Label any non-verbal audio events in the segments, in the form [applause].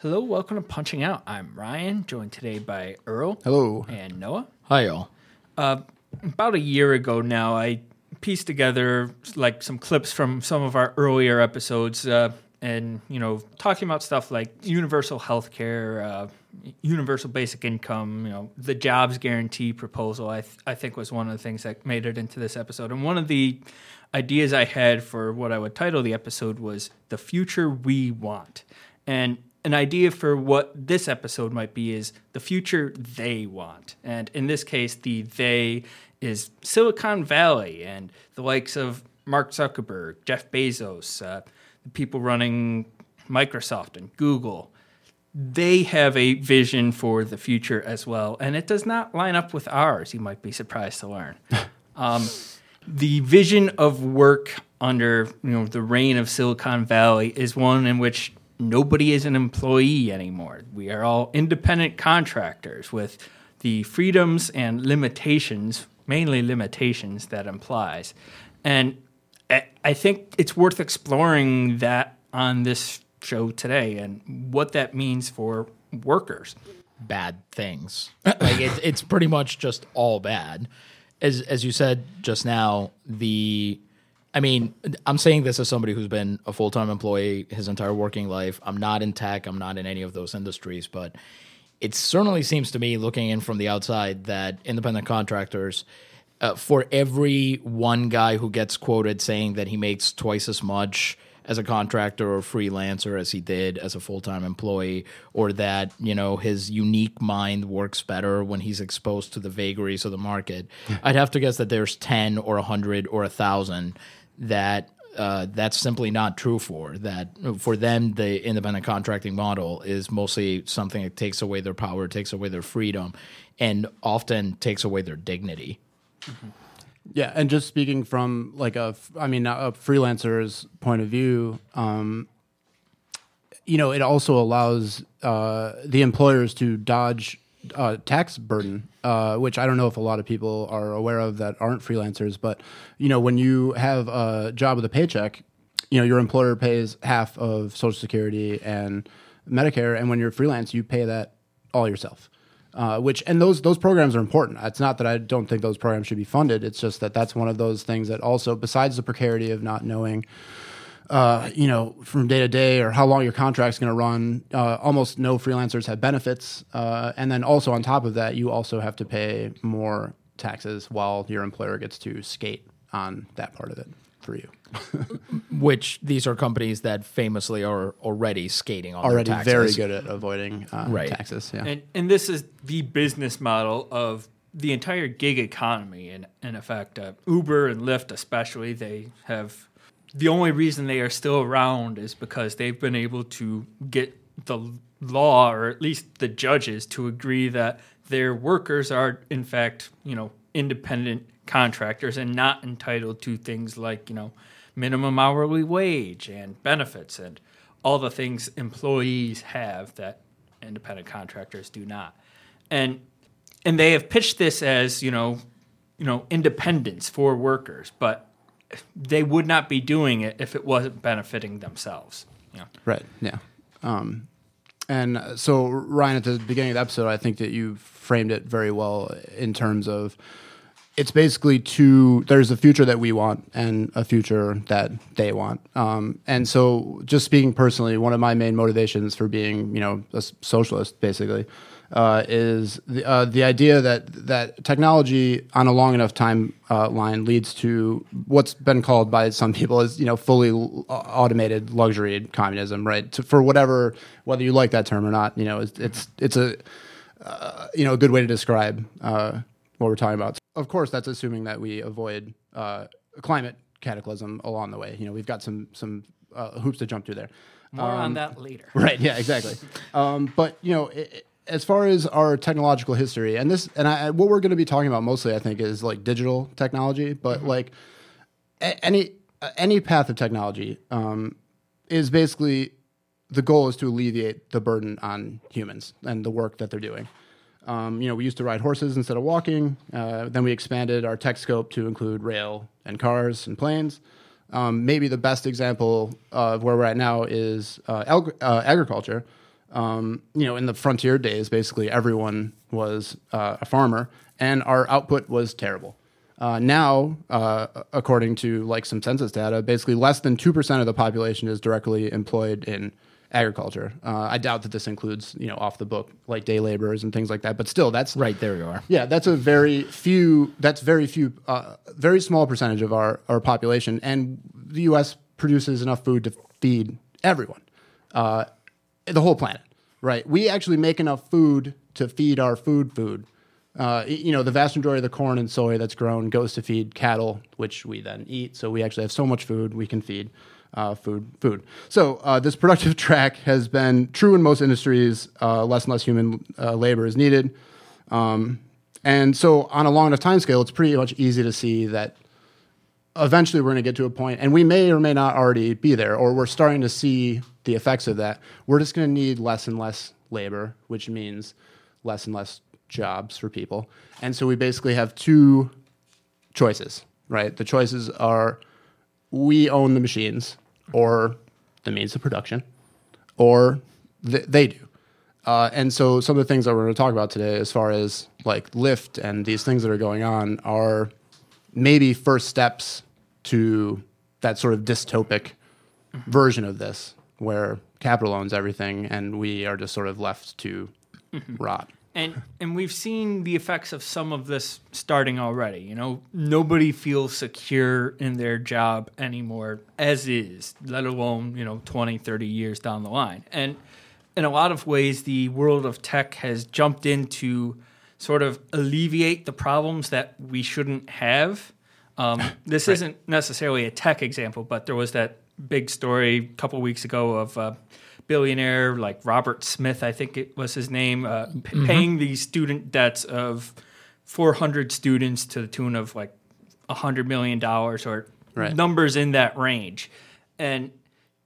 Hello, welcome to Punching Out. I'm Ryan, joined today by Earl. Hello. And Noah. Hi, y'all. Uh, about a year ago now, I pieced together like some clips from some of our earlier episodes, uh, and you know, talking about stuff like universal health care, uh, universal basic income, you know, the jobs guarantee proposal. I th- I think was one of the things that made it into this episode, and one of the ideas I had for what I would title the episode was the future we want, and an idea for what this episode might be is the future they want. And in this case, the they is Silicon Valley and the likes of Mark Zuckerberg, Jeff Bezos, uh, the people running Microsoft and Google. They have a vision for the future as well, and it does not line up with ours, you might be surprised to learn. [laughs] um, the vision of work under you know the reign of Silicon Valley is one in which nobody is an employee anymore. We are all independent contractors with the freedoms and limitations, mainly limitations that implies. And I think it's worth exploring that on this show today and what that means for workers. Bad things. like it, it's pretty much just all bad. As as you said just now, the I mean, I'm saying this as somebody who's been a full time employee his entire working life. I'm not in tech, I'm not in any of those industries, but it certainly seems to me, looking in from the outside, that independent contractors, uh, for every one guy who gets quoted saying that he makes twice as much as a contractor or freelancer as he did as a full-time employee or that you know his unique mind works better when he's exposed to the vagaries of the market i'd have to guess that there's 10 or 100 or 1000 that uh, that's simply not true for that for them the independent contracting model is mostly something that takes away their power takes away their freedom and often takes away their dignity mm-hmm. yeah and just speaking from like a i mean a freelancer's point of view um, you know it also allows uh, the employers to dodge uh, tax burden, uh, which I don't know if a lot of people are aware of that aren't freelancers. But you know, when you have a job with a paycheck, you know your employer pays half of Social Security and Medicare, and when you're freelance, you pay that all yourself. Uh, which and those those programs are important. It's not that I don't think those programs should be funded. It's just that that's one of those things that also, besides the precarity of not knowing uh, you know, from day to day or how long your contract's going to run. Uh, almost no freelancers have benefits, uh, and then also on top of that, you also have to pay more taxes while your employer gets to skate on that part of it for you. [laughs] Which these are companies that famously are already skating on already very good at avoiding uh, right. taxes. Yeah, and, and this is the business model of the entire gig economy. In in effect, uh, Uber and Lyft, especially, they have the only reason they are still around is because they've been able to get the law or at least the judges to agree that their workers are in fact you know independent contractors and not entitled to things like you know minimum hourly wage and benefits and all the things employees have that independent contractors do not. And and they have pitched this as you know you know independence for workers but they would not be doing it if it wasn't benefiting themselves. Yeah. Right. Yeah. Um, and so, Ryan, at the beginning of the episode, I think that you framed it very well in terms of it's basically two there's a future that we want and a future that they want um, and so just speaking personally one of my main motivations for being you know a socialist basically uh, is the, uh, the idea that that technology on a long enough time uh, line leads to what's been called by some people as you know fully automated luxury communism, right? To, for whatever whether you like that term or not, you know, it's it's, it's a uh, you know a good way to describe uh, what we're talking about. Of course, that's assuming that we avoid uh, climate cataclysm along the way. You know, we've got some some hoops to jump through there. More on that later. Right. Yeah. Exactly. [laughs] um, but you know, i i- as far as our technological history, and this, and I, what we're going to be talking about mostly, I think, is like digital technology. But like a- any any path of technology um, is basically the goal is to alleviate the burden on humans and the work that they're doing. Um, you know, we used to ride horses instead of walking. Uh, then we expanded our tech scope to include rail and cars and planes. Um, maybe the best example of where we're at now is uh, ag- uh, agriculture. Um, you know, in the frontier days, basically everyone was uh, a farmer, and our output was terrible. Uh, now, uh, according to like some census data, basically less than two percent of the population is directly employed in agriculture. Uh, I doubt that this includes you know off the book like day laborers and things like that. But still, that's Right there you are. yeah, that's a very few. That's very few. Uh, very small percentage of our our population, and the U.S. produces enough food to feed everyone, uh, the whole planet. Right? We actually make enough food to feed our food. Food. Uh, you know, the vast majority of the corn and soy that's grown goes to feed cattle, which we then eat. So we actually have so much food we can feed uh, food. Food. So uh, this productive [laughs] track has been true in most industries. Uh, less and less human uh, labor is needed. Um, and so, on a long enough time scale, it's pretty much easy to see that eventually we're going to get to a point, and we may or may not already be there, or we're starting to see the effects of that. We're just going to need less and less labor, which means less and less jobs for people. And so, we basically have two choices, right? The choices are we own the machines, or the means of production, or th- they do. Uh, and so some of the things that we're going to talk about today, as far as like Lyft and these things that are going on, are maybe first steps to that sort of dystopic version of this, where capital owns everything and we are just sort of left to rot. And and we've seen the effects of some of this starting already. You know, nobody feels secure in their job anymore as is, let alone, you know, 20, 30 years down the line. And in a lot of ways the world of tech has jumped in to sort of alleviate the problems that we shouldn't have. Um, this isn't necessarily a tech example, but there was that big story a couple weeks ago of a billionaire like Robert Smith, I think it was his name, uh, p- paying the student debts of 400 students to the tune of like $100 million or Right. numbers in that range. And,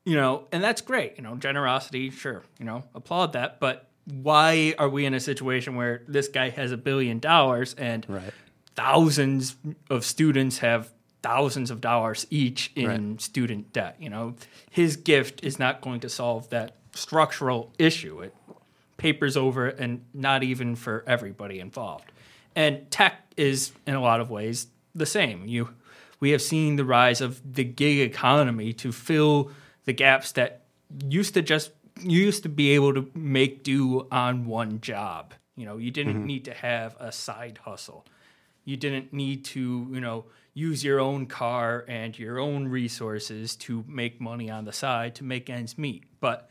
you know, and that's great. You know, generosity, sure, you know, applaud that. But why are we in a situation where this guy has a billion dollars and Right. thousands of students have thousands of dollars each in Right. student debt. You know, his gift is not going to solve that structural issue. It papers over it and not even for everybody involved. And tech is in a lot of ways the same. You we have seen the rise of the gig economy to fill the gaps that used to just you used to be able to make do on one job. You know, you didn't mm-hmm. need to have a side hustle. You didn't need to, you know, use your own car and your own resources to make money on the side to make ends meet. But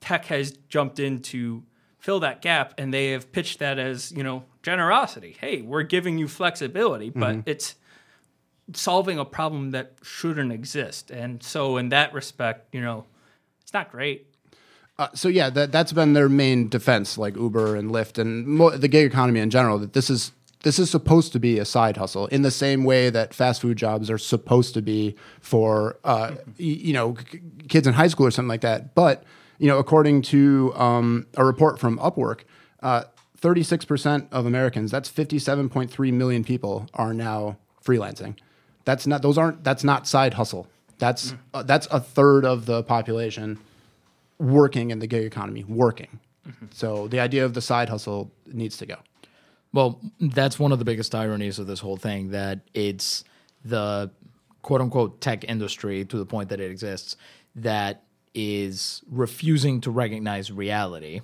tech has jumped in to fill that gap and they have pitched that as, you know, generosity. Hey, we're giving you flexibility, but it's solving a problem that shouldn't exist. And so in that respect, you know, it's not great. Uh, so yeah, that that's been their main defense, like Uber and Lyft and mo- the gig economy in general. That this is this is supposed to be a side hustle in the same way that fast food jobs are supposed to be for uh, you know k- kids in high school or something like that. But you know, according to um, a report from Upwork, thirty-six percent of Americans, that's fifty-seven point three million people, are now freelancing. That's not those aren't that's not side hustle. That's uh, that's a third of the population working in the gig economy, working. So the idea of the side hustle needs to go. Well, that's one of the biggest ironies of this whole thing that it's the quote unquote tech industry to the point that it exists that is refusing to recognize reality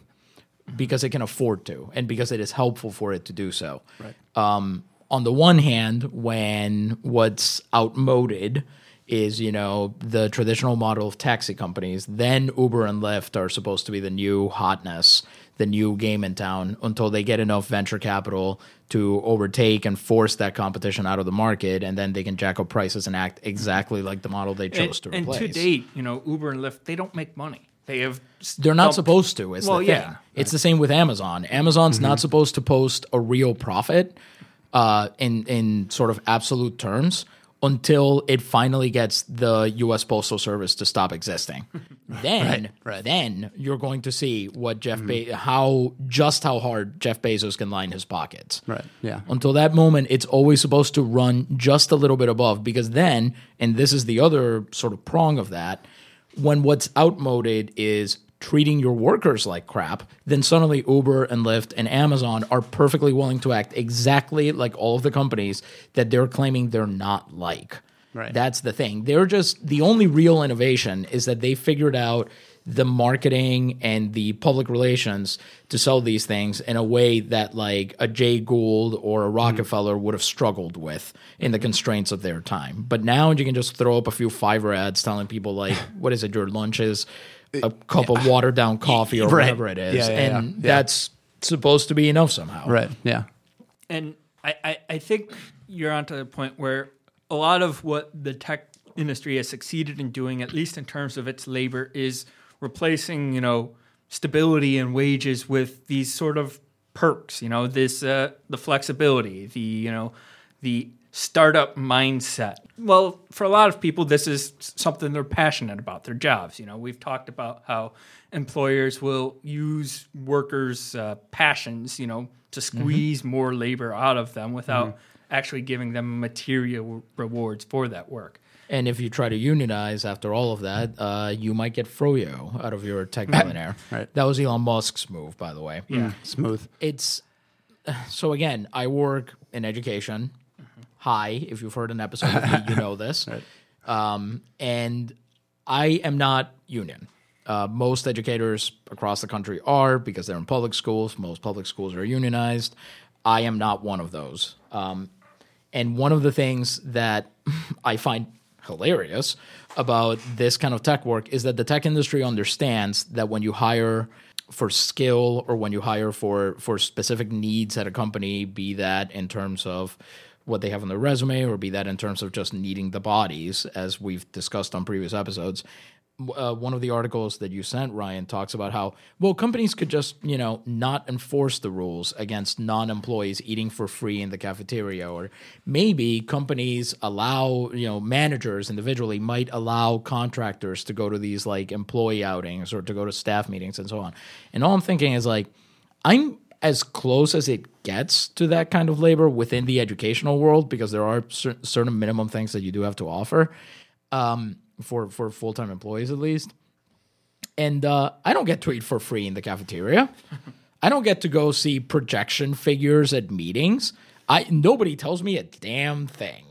because it can afford to and because it is helpful for it to do so. Right. Um, on the one hand, when what's outmoded is you know the traditional model of taxi companies. Then Uber and Lyft are supposed to be the new hotness, the new game in town until they get enough venture capital to overtake and force that competition out of the market, and then they can jack up prices and act exactly like the model they chose and, to and replace. to date, you know, Uber and Lyft, they don't make money. They have They're not dumped- supposed to. Is Well, the thing. yeah. It's the same with Amazon. Amazon's not supposed to post a real profit uh, in in sort of absolute terms until it finally gets the U.S. Postal Service to stop existing. [laughs] then, then you're going to see what Jeff mm-hmm. Be- how just how hard Jeff Bezos can line his pockets. Right. Yeah. Until that moment, it's always supposed to run just a little bit above because then, and this is the other sort of prong of that, when what's outmoded is treating your workers like crap, then suddenly Uber and Lyft and Amazon are perfectly willing to act exactly like all of the companies that they're claiming they're not like. Right. That's the thing. They're just the only real innovation is that they figured out the marketing and the public relations to sell these things in a way that like a Jay Gould or a hmm. Rockefeller would have struggled with in the constraints of their time. But now you can just throw up a few Fiverr ads telling people like, [laughs] what is it, your lunch is a cup of watered down coffee or [laughs] Right. whatever it is. Yeah, yeah, and yeah. Yeah. that's supposed to be enough somehow. Right. Yeah. And I, I, I think you're onto the point where a lot of what the tech industry has succeeded in doing, at least in terms of its labor, is replacing, you know, stability and wages with these sort of perks, you know, this uh, the flexibility, the, you know, the startup mindset. Well, for a lot of people this is something they're passionate about, their jobs, you know. We've talked about how employers will use workers' uh, passions, you know, to squeeze more labor out of them without actually giving them material rewards for that work. And if you try to unionize after all of that, uh, you might get Froyo out of your tech millionaire. Right. That was Elon Musk's move, by the way. Yeah. Smooth. It's so again, I work in education. Hi, if you've heard an episode of me, you know [laughs] this. Um, and I am not union. Uh, most educators across the country are because they're in public schools. Most public schools are unionized. I am not one of those. Um, and one of the things that [laughs] I find hilarious about this kind of tech work is that the tech industry understands that when you hire for skill or when you hire for for specific needs at a company, be that in terms of what they have on their resume or be that in terms of just needing the bodies, as we've discussed on previous episodes, uh, one of the articles that you sent, Ryan, talks about how well companies could just you know not enforce the rules against non-employees eating for free in the cafeteria, or maybe companies allow you know managers individually might allow contractors to go to these like employee outings or to go to staff meetings and so on. And all I'm thinking is like, I'm as close as it gets to that kind of labor within the educational world because there are cer- certain minimum things that you do have to offer um, for for full time employees at least. And uh, I don't get to eat for free in the cafeteria. [laughs] I don't get to go see projection figures at meetings. I nobody tells me a damn thing.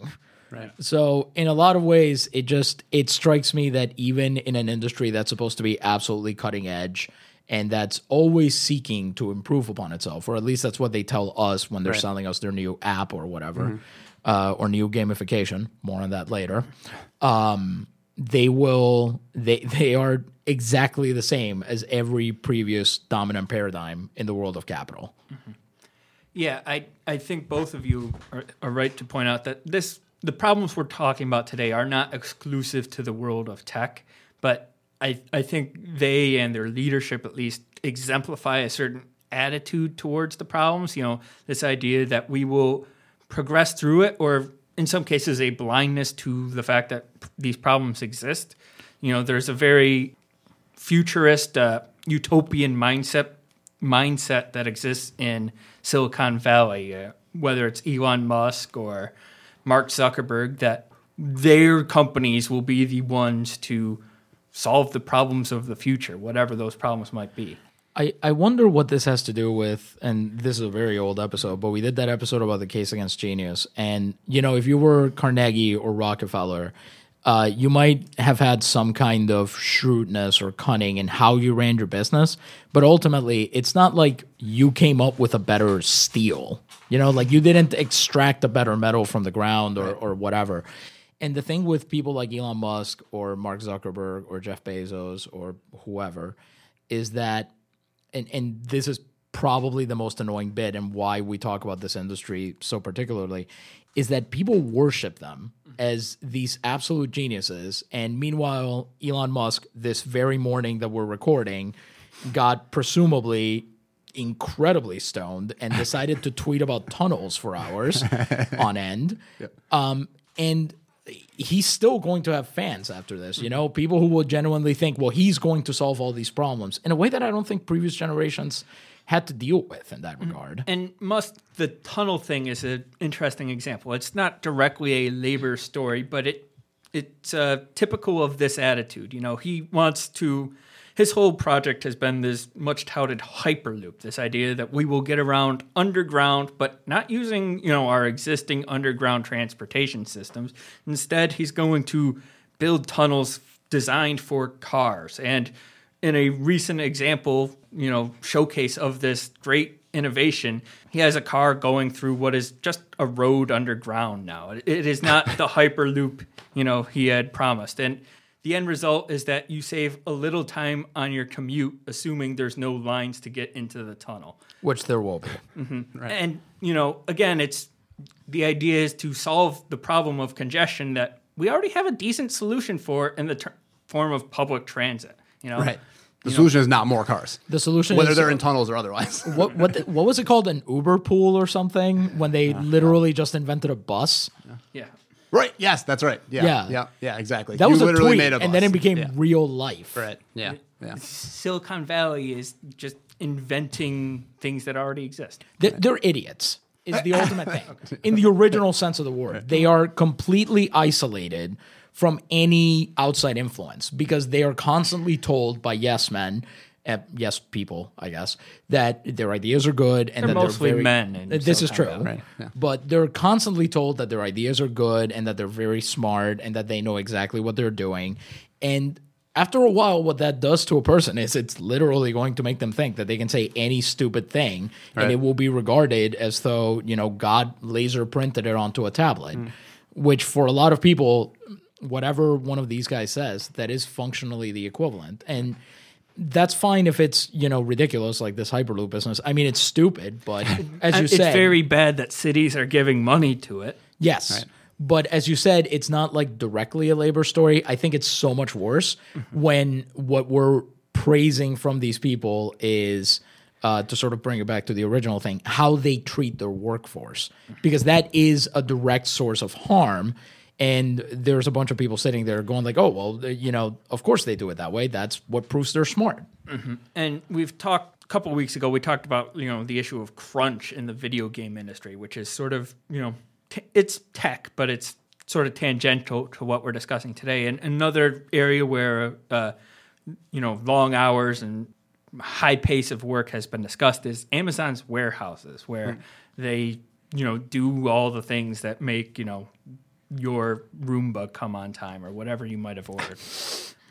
Right. So in a lot of ways, it just it strikes me that even in an industry that's supposed to be absolutely cutting edge and that's always seeking to improve upon itself, or at least that's what they tell us when they're Right. selling us their new app or whatever, uh, or new gamification. More on that later. Um, they will they they are exactly the same as every previous dominant paradigm in the world of capital. Yeah, I, I think both of you are, are right to point out that this the problems we're talking about today are not exclusive to the world of tech, but I I think they and their leadership at least exemplify a certain attitude towards the problems. You know, this idea that we will progress through it, or in some cases, a blindness to the fact that these problems exist. You know, there's a very futurist, uh, utopian mindset mindset that exists in Silicon Valley, uh, whether it's Elon Musk or Mark Zuckerberg, that their companies will be the ones to solve the problems of the future, whatever those problems might be. I, I wonder what this has to do with, and this is a very old episode, but we did that episode about the case against Genius. And, you know, if you were Carnegie or Rockefeller, uh, you might have had some kind of shrewdness or cunning in how you ran your business. But ultimately, it's not like you came up with a better steel. You know, like you didn't extract a better metal from the ground or, or whatever. And the thing with people like Elon Musk or Mark Zuckerberg or Jeff Bezos or whoever is that, and, and this is probably the most annoying bit and why we talk about this industry so particularly, is that people worship them as these absolute geniuses. And meanwhile, Elon Musk, this very morning that we're recording, got presumably incredibly stoned and decided to tweet about tunnels for hours [laughs] on end. Um, and he's still going to have fans after this, you know, people who will genuinely think, well, he's going to solve all these problems in a way that I don't think previous generations had to deal with in that regard. And Musk the tunnel thing is an interesting example. It's not directly a labor story, but it it's uh, typical of this attitude. You know, he wants to. His whole project has been this much touted hyperloop. This idea that we will get around underground, but not using you know our existing underground transportation systems. Instead, he's going to build tunnels designed for cars and in a recent example, you know, showcase of this great innovation, he has a car going through what is just a road underground now. It is not the [laughs] hyperloop, you know, he had promised. And the end result is that you save a little time on your commute, assuming there's no lines to get into the tunnel. Which there will be. Mm-hmm. And, you know, again, it's the idea is to solve the problem of congestion that we already have a decent solution for in the ter- form of public transit. You know, Right. The solution is not more cars, The solution is whether is they're in tunnels or otherwise. [laughs] what what the, what was it called an Uber pool or something when they literally just invented a bus? yeah. Right. Yes, that's right. Yeah. Yeah. Yeah. Yeah. Exactly. That You was a literally tweet, made a and then it became Yeah. real life. Right. Yeah. Yeah. Silicon Valley is just inventing things that already exist. They're, they're idiots. Is the ultimate thing [laughs] in the original sense of the word. They are completely isolated from any outside influence because they are constantly told by yes men. Uh, yes, people, I guess, that their ideas are good and They're that mostly they're very, men in This is true, Valley. Right, yeah. but they're constantly told that their ideas are good and that they're very smart and that they know exactly what they're doing. And after a while, what that does to a person is it's literally going to make them think that they can say any stupid thing and it will be regarded as though, you know, God laser printed it onto a tablet, which for a lot of people, whatever one of these guys says, that is functionally the equivalent. And that's fine if it's, you know, ridiculous like this Hyperloop business. I mean, it's stupid, but [laughs] as you it's said, very bad that cities are giving money to it. Yes. But as you said, it's not like directly a labor story. I think it's so much worse when what we're praising from these people is uh, to sort of bring it back to the original thing, how they treat their workforce, because that is a direct source of harm. And there's a bunch of people sitting there going like, "Oh, well, you know, of course they do it that way. That's what proves they're smart." And we've talked a couple of weeks ago. We talked about you know the issue of crunch in the video game industry, which is sort of you know t- it's tech, but it's sort of tangential to what we're discussing today. And another area where uh, you know long hours and high pace of work has been discussed is Amazon's warehouses, where they you know do all the things that make you know your Roomba come on time or whatever you might have ordered.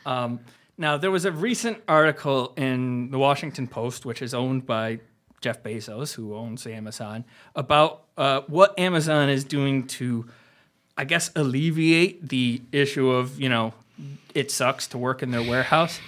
Um, now, there was a recent article in the Washington Post, which is owned by Jeff Bezos, who owns Amazon, about uh, what Amazon is doing to, I guess, alleviate the issue of, you know, it sucks to work in their warehouse.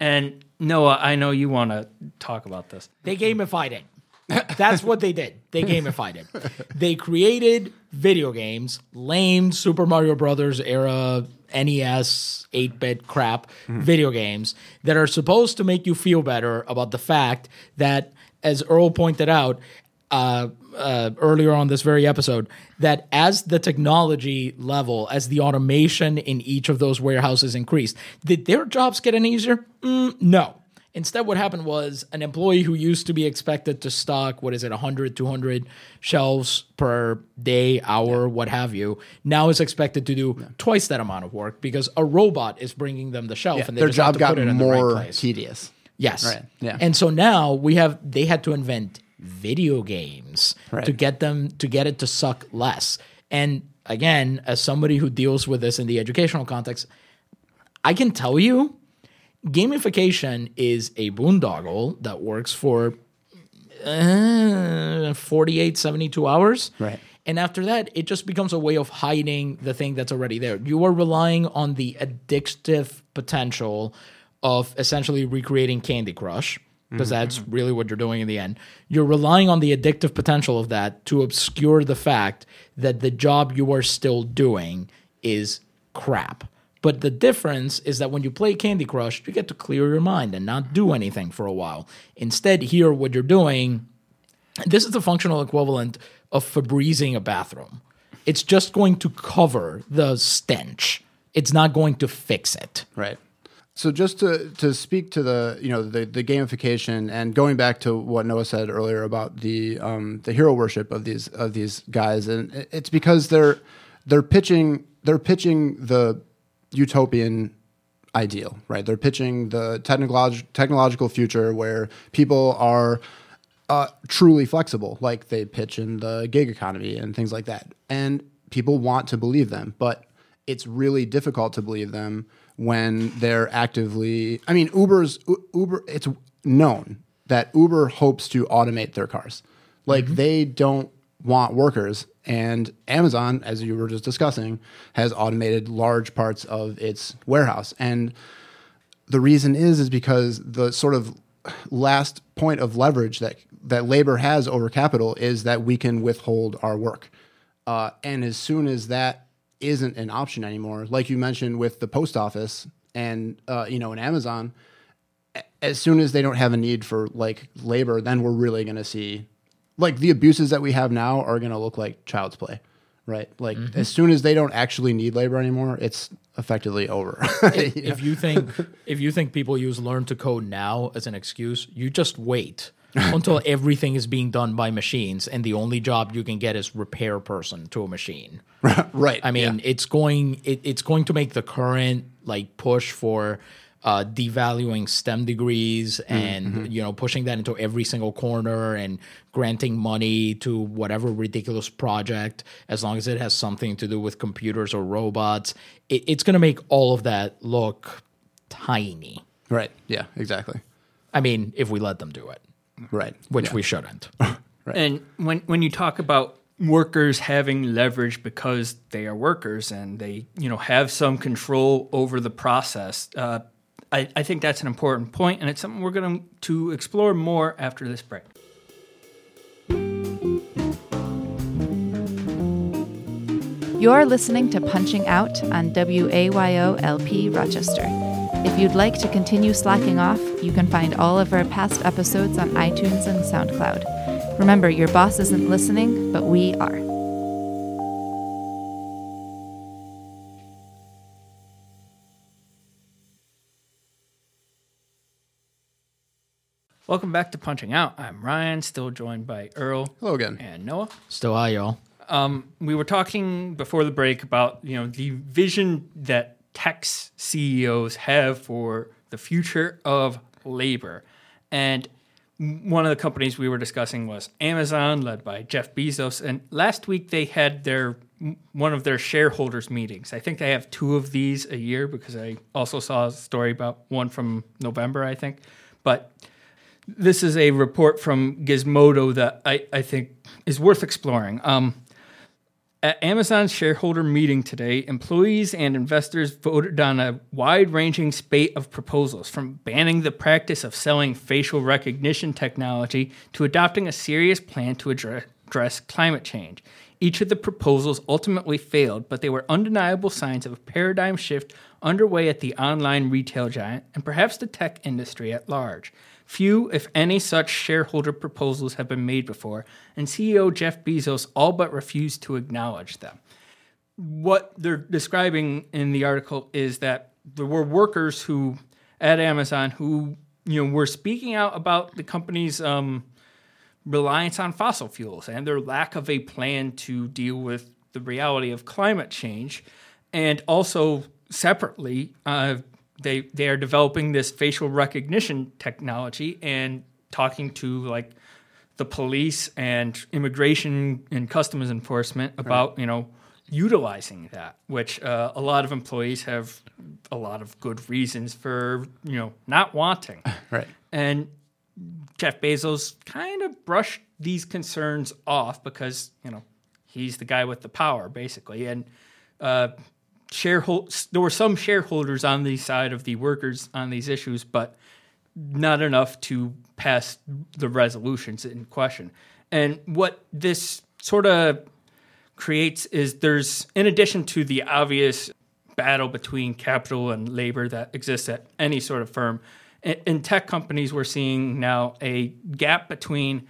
And Noah, I know you want to talk about this. They gamified it. That's what they did. They gamified it. They created video games, lame Super Mario Brothers era NES 8 bit crap video games that are supposed to make you feel better about the fact that, as Earl pointed out, uh, uh, earlier on this very episode that as the technology level, as the automation in each of those warehouses increased, did their jobs get any easier? Mm, no. Instead, what happened was an employee who used to be expected to stock, what is it, 100, 200 shelves per day, hour, what have you, now is expected to do twice that amount of work because a robot is bringing them the shelf Yeah, and their job to got put it in the right more place. tedious. Yes. Right, yeah. And so now we have they had to invent video games Right. to get them to get it to suck less. And again, as somebody who deals with this in the educational context, I can tell you gamification is a boondoggle that works for uh, 48 72 hours. Right. And after that, it just becomes a way of hiding the thing that's already there. You are relying on the addictive potential of essentially recreating Candy Crush, because that's really what you're doing in the end. You're relying on the addictive potential of that to obscure the fact that the job you are still doing is crap. But the difference is that when you play Candy Crush, you get to clear your mind and not do anything for a while. Instead, here, what you're doing, this is the functional equivalent of Febrezing a bathroom. It's just going to cover the stench. It's not going to fix it. Right. So just to to speak to the you know the the gamification and going back to what Noah said earlier about the um, the hero worship of these of these guys and it's because they're they're pitching they're pitching the utopian ideal right they're pitching the technolog- technological future where people are uh, truly flexible, like they pitch in the gig economy and things like that. And people want to believe them, but it's really difficult to believe them when they're actively. I mean, Uber's Uber. It's known that Uber hopes to automate their cars. Like they don't want workers, and Amazon, as you were just discussing, has automated large parts of its warehouse. And the reason is is because the sort of last point of leverage that that labor has over capital is that we can withhold our work. Uh, and as soon as that isn't an option anymore like you mentioned with the post office and uh, you know in amazon as soon as they don't have a need for like labor then we're really going to see like the abuses that we have now are going to look like child's play right? Like mm-hmm. as soon as they don't actually need labor anymore it's effectively over. [laughs] If, if you think if you think people use learn to code now as an excuse, you just wait [laughs] until everything is being done by machines and the only job you can get is repair person to a machine. [laughs] right I mean, it's going it, it's going to make the current like push for uh, devaluing STEM degrees and you know pushing that into every single corner and granting money to whatever ridiculous project as long as it has something to do with computers or robots. It, it's going to make all of that look tiny. Right. Yeah, exactly. I mean, if we let them do it, Right. which Yeah. we shouldn't. [laughs] right. And when when you talk about workers having leverage because they are workers and they you know have some control over the process, uh, I, I think that's an important point, and it's something we're going to explore more after this break. You're listening to Punching Out on WAYOLP Rochester. If you'd like to continue slacking off, you can find all of our past episodes on iTunes and SoundCloud. Remember, your boss isn't listening, but we are. Welcome back to Punching Out. I'm Ryan, still joined by Earl Hello again. and Noah. Still, I y'all. Um, we were talking before the break about you know the vision that tech CEOs have for the future of labor, and one of the companies we were discussing was Amazon, led by Jeff Bezos. And last week they had their one of their shareholders meetings. I think they have two of these a year because I also saw a story about one from November, I think, but this is a report from Gizmodo that I, I think is worth exploring. Um, at Amazon's shareholder meeting today, employees and investors voted on a wide ranging spate of proposals from banning the practice of selling facial recognition technology to adopting a serious plan to address, address climate change. Each of the proposals ultimately failed, but they were undeniable signs of a paradigm shift underway at the online retail giant and perhaps the tech industry at large. Few, if any, such shareholder proposals have been made before, and CEO Jeff Bezos all but refused to acknowledge them. What they're describing in the article is that there were workers who at Amazon who you know were speaking out about the company's um, reliance on fossil fuels and their lack of a plan to deal with the reality of climate change, and also separately, uh, they they are developing this facial recognition technology and talking to like the police and immigration and customs enforcement about you know utilizing that, which uh, a lot of employees have a lot of good reasons for you know not wanting. [laughs] Right. And Jeff Bezos kind of brushed these concerns off because, you know, He's the guy with the power, basically. And uh, shareholders, there were some shareholders on the side of the workers on these issues, but not enough to pass the resolutions in question. And what this sort of creates is there's, in addition to the obvious battle between capital and labor that exists at any sort of firm, in, tech companies, we're seeing now a gap between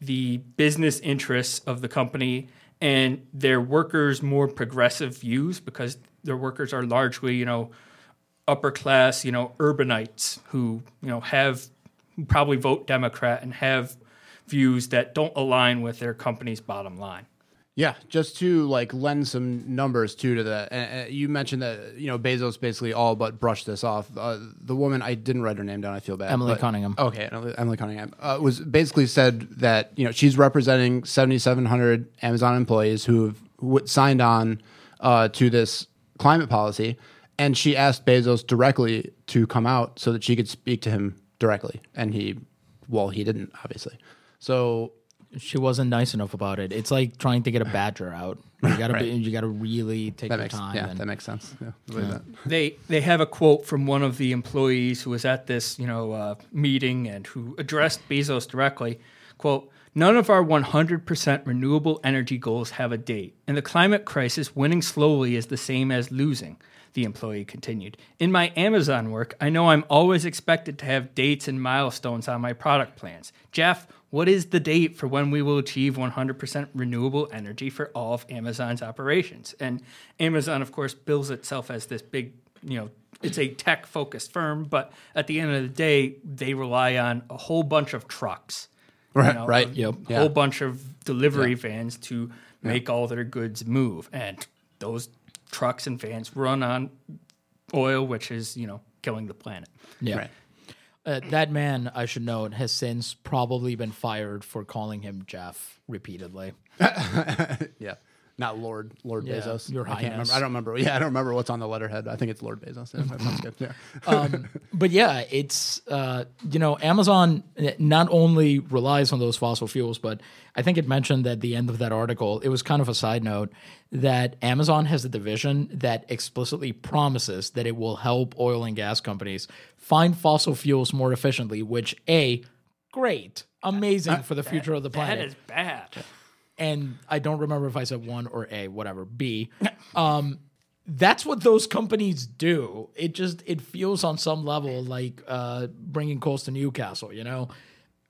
the business interests of the company and their workers' more progressive views because their workers are largely, you know, upper class, you know, urbanites who, you know, have who probably vote Democrat and have views that don't align with their company's bottom line. Yeah, just to like lend some numbers too to that. Uh, you mentioned that you know Bezos basically all but brushed this off. Uh, the woman I didn't write her name down. I feel bad. Emily but- Cunningham. Okay, Emily Cunningham uh, was basically said that you know she's representing 7,700 Amazon employees who have w- signed on uh, to this climate policy, and she asked Bezos directly to come out so that she could speak to him directly, and he, well, he didn't obviously. So She wasn't nice enough about it. It's like trying to get a badger out. You [laughs] gotta be, you gotta really take that your makes time. yeah, and- that makes sense. Yeah, I believe that. They they have a quote from one of the employees who was at this you know uh, meeting and who addressed Bezos directly. Quote: None of our 100% renewable energy goals have a date. In the climate crisis, winning slowly is the same as losing. The employee continued. In my Amazon work, I know I'm always expected to have dates and milestones on my product plans. Jeff, what is the date for when we will achieve 100% renewable energy for all of Amazon's operations? And Amazon, of course, bills itself as this big, you know, it's a tech focused firm, but at the end of the day, they rely on a whole bunch of trucks. You Right, know, right. A Yep. Yeah. whole bunch of delivery vans to make all their goods move. And those trucks and vans run on oil, which is, you know, killing the planet. Yeah. Right. Uh, that man, I should note, has since probably been fired for calling him Jeff repeatedly. [laughs] Yeah. Not Lord Lord Yeah, Bezos. Your I can't Highness. remember. I don't remember. Yeah, I don't remember what's on the letterhead. I think it's Lord Bezos. Yeah, that. Yeah. [laughs] um, but yeah, it's uh, you know Amazon not only relies on those fossil fuels, but I think it mentioned at the end of that article, it was kind of a side note that Amazon has a division that explicitly promises that it will help oil and gas companies find fossil fuels more efficiently. Which a great, amazing for the future of the planet That is bad. And I don't remember if I said one or A, whatever. B. [laughs] Um, that's what those companies do. It just it feels on some level like uh, bringing coals to Newcastle. You know,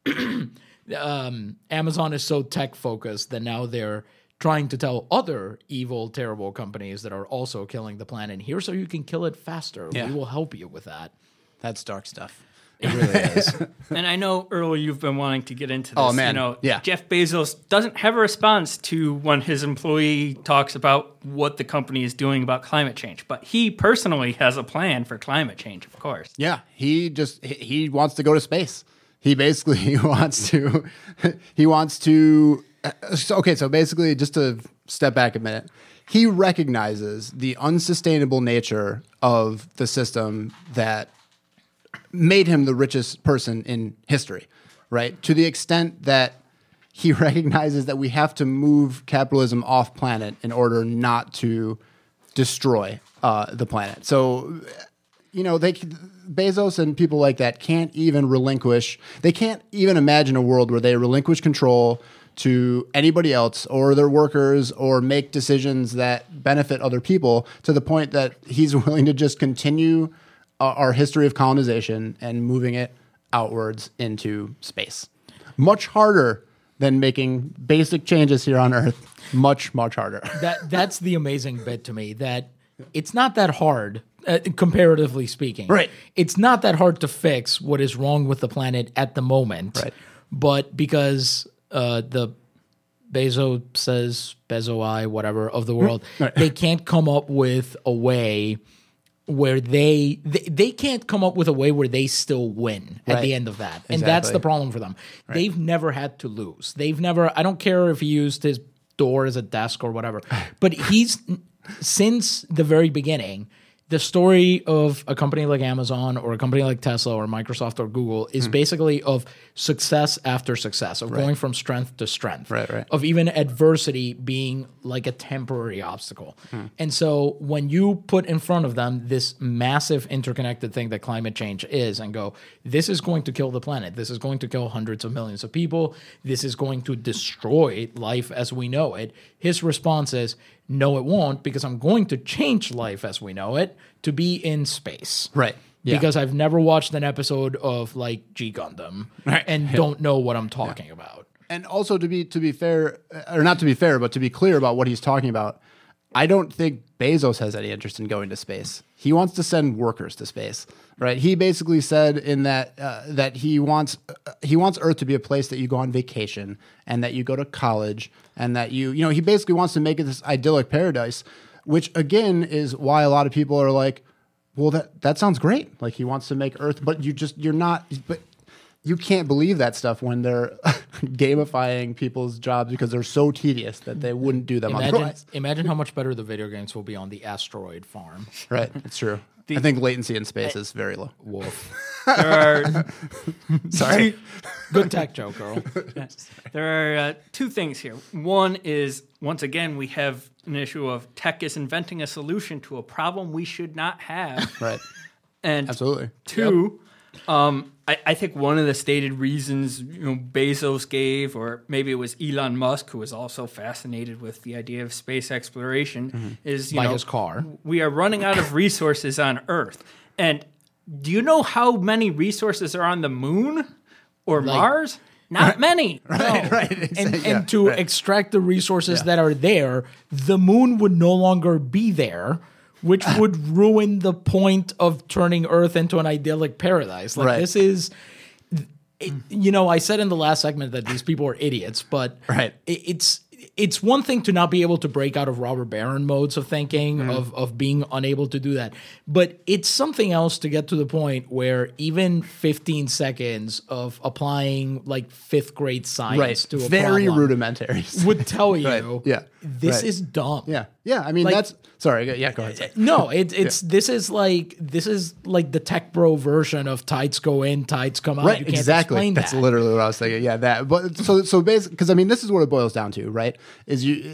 [clears throat] um, Amazon is so tech focused that now they're trying to tell other evil, terrible companies that are also killing the planet. Here's so you can kill it faster. Yeah. We will help you with that. That's dark stuff. It really is. [laughs] And I know, Earl, you've been wanting to get into this. Oh, man. You know, Yeah. Jeff Bezos doesn't have a response to when his employee talks about what the company is doing about climate change, but he personally has a plan for climate change, of course. Yeah, he just he- he wants to go to space. He basically [laughs] wants to [laughs] he wants to uh, okay, so basically just to step back a minute. He recognizes the unsustainable nature of the system that made him the richest person in history, right? To the extent that he [laughs] recognizes that we have to move capitalism off planet in order not to destroy uh, the planet. So, you know, they Bezos and people like that can't even relinquish. They can't even imagine a world where they relinquish control to anybody else or their workers or make decisions that benefit other people to the point that he's [laughs] willing to just continue our history of colonization and moving it outwards into space. Much harder than making basic changes here on Earth. Much, much harder. [laughs] that that's the amazing bit to me that it's not that hard uh, comparatively speaking Right. it's not that hard to fix what is wrong with the planet at the moment Right. but because uh, the Bezo says Bezoi whatever of the world they can't come up with a way where they, they they can't come up with a way where they still win at the end of that. And that's the problem for them. They've never had to lose. They've never i don't care if he used his door as a desk or whatever but he's since the very beginning the story of a company like Amazon or a company like Tesla or Microsoft or Google is Hmm. basically of success after success, of going from strength to strength, Right, right. of even adversity being like a temporary obstacle. Hmm. And so when you put in front of them this massive interconnected thing that climate change is and go, this is going to kill the planet, this is going to kill hundreds of millions of people, this is going to destroy life as we know it, his response is, no, it won't, because I'm going to change life as we know it to be in space. Right. Yeah. Because I've never watched an episode of like G Gundam Right. and don't know what I'm talking about. and also to be to be fair, uh, or not to be fair, but to be clear about what he's talking about, I don't think Bezos has any interest in going to space. He wants to send workers to space, right? He basically said in that uh, that he wants uh, he wants Earth to be a place that you go on vacation and that you go to college and that you you know he basically wants to make it this idyllic paradise, which again is why a lot of people are like, well that that sounds great. Like he wants to make Earth, but you just you're not, but you can't believe that stuff when they're [laughs] gamifying people's jobs because they're so tedious that they wouldn't do them Imagine, otherwise. [laughs] imagine how much better the video games will be on the asteroid farm. Right, it's true. I think latency in space is very low. Woof. There are [laughs] Sorry. Good tech joke, girl. [laughs] there are uh, two things here. One is once again we have an issue of tech is inventing a solution to a problem we should not have, [laughs] right, and absolutely. Two, um, I, I think one of the stated reasons you know Bezos gave, or maybe it was Elon Musk, who was also fascinated with the idea of space exploration, is you By know his car. we are running out of resources on Earth, and do you know how many resources are on the Moon or Mars? Not many. [laughs] Right, right. and, exactly, and yeah, to right. extract the resources that are there, the moon would no longer be there, which [laughs] would ruin the point of turning Earth into an idyllic paradise. Like Right. this is, it, you know, I said in the last segment that these people are idiots, but Right. it, it's it's one thing to not be able to break out of robber baron modes of thinking Mm-hmm. of of being unable to do that but it's something else to get to the point where even 15 seconds of applying like fifth grade science right. to a Very problem rudimentary. [laughs] would tell you Right. Yeah. this Right. is dumb yeah, yeah. I mean, Like- that's sorry. Yeah, go ahead. no [laughs] it, it's this is like this is like the tech bro version of tides go in tides come out Right, you can't exactly. That's that. literally what I was thinking. Yeah, that. But so so basically, because I mean, this is what it boils down to, right? Is you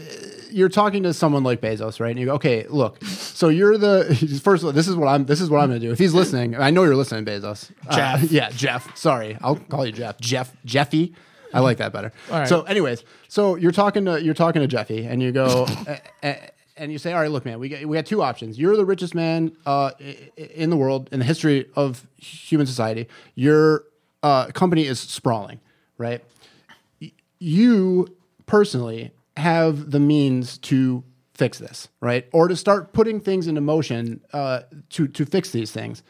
you're talking to someone like Bezos, right? And you go, okay, look. So you're the [laughs] first. of all, This is what I'm. This is what I'm going to do. If he's listening, I know you're listening, Bezos. Uh, Jeff. [laughs] yeah, Jeff. Sorry, I'll call you Jeff. Jeff. Jeffy. I like that better. All right. So, anyways, so you're talking to you're talking to Jeffy, and you go. [laughs] "Eh, eh," And you say, all right, look, man, we got, we got two options. You're the richest man uh, in the world, in the history of human society. Your uh, company is sprawling, right? You personally have the means to fix this, right? Or to start putting things into motion uh, to to fix these things.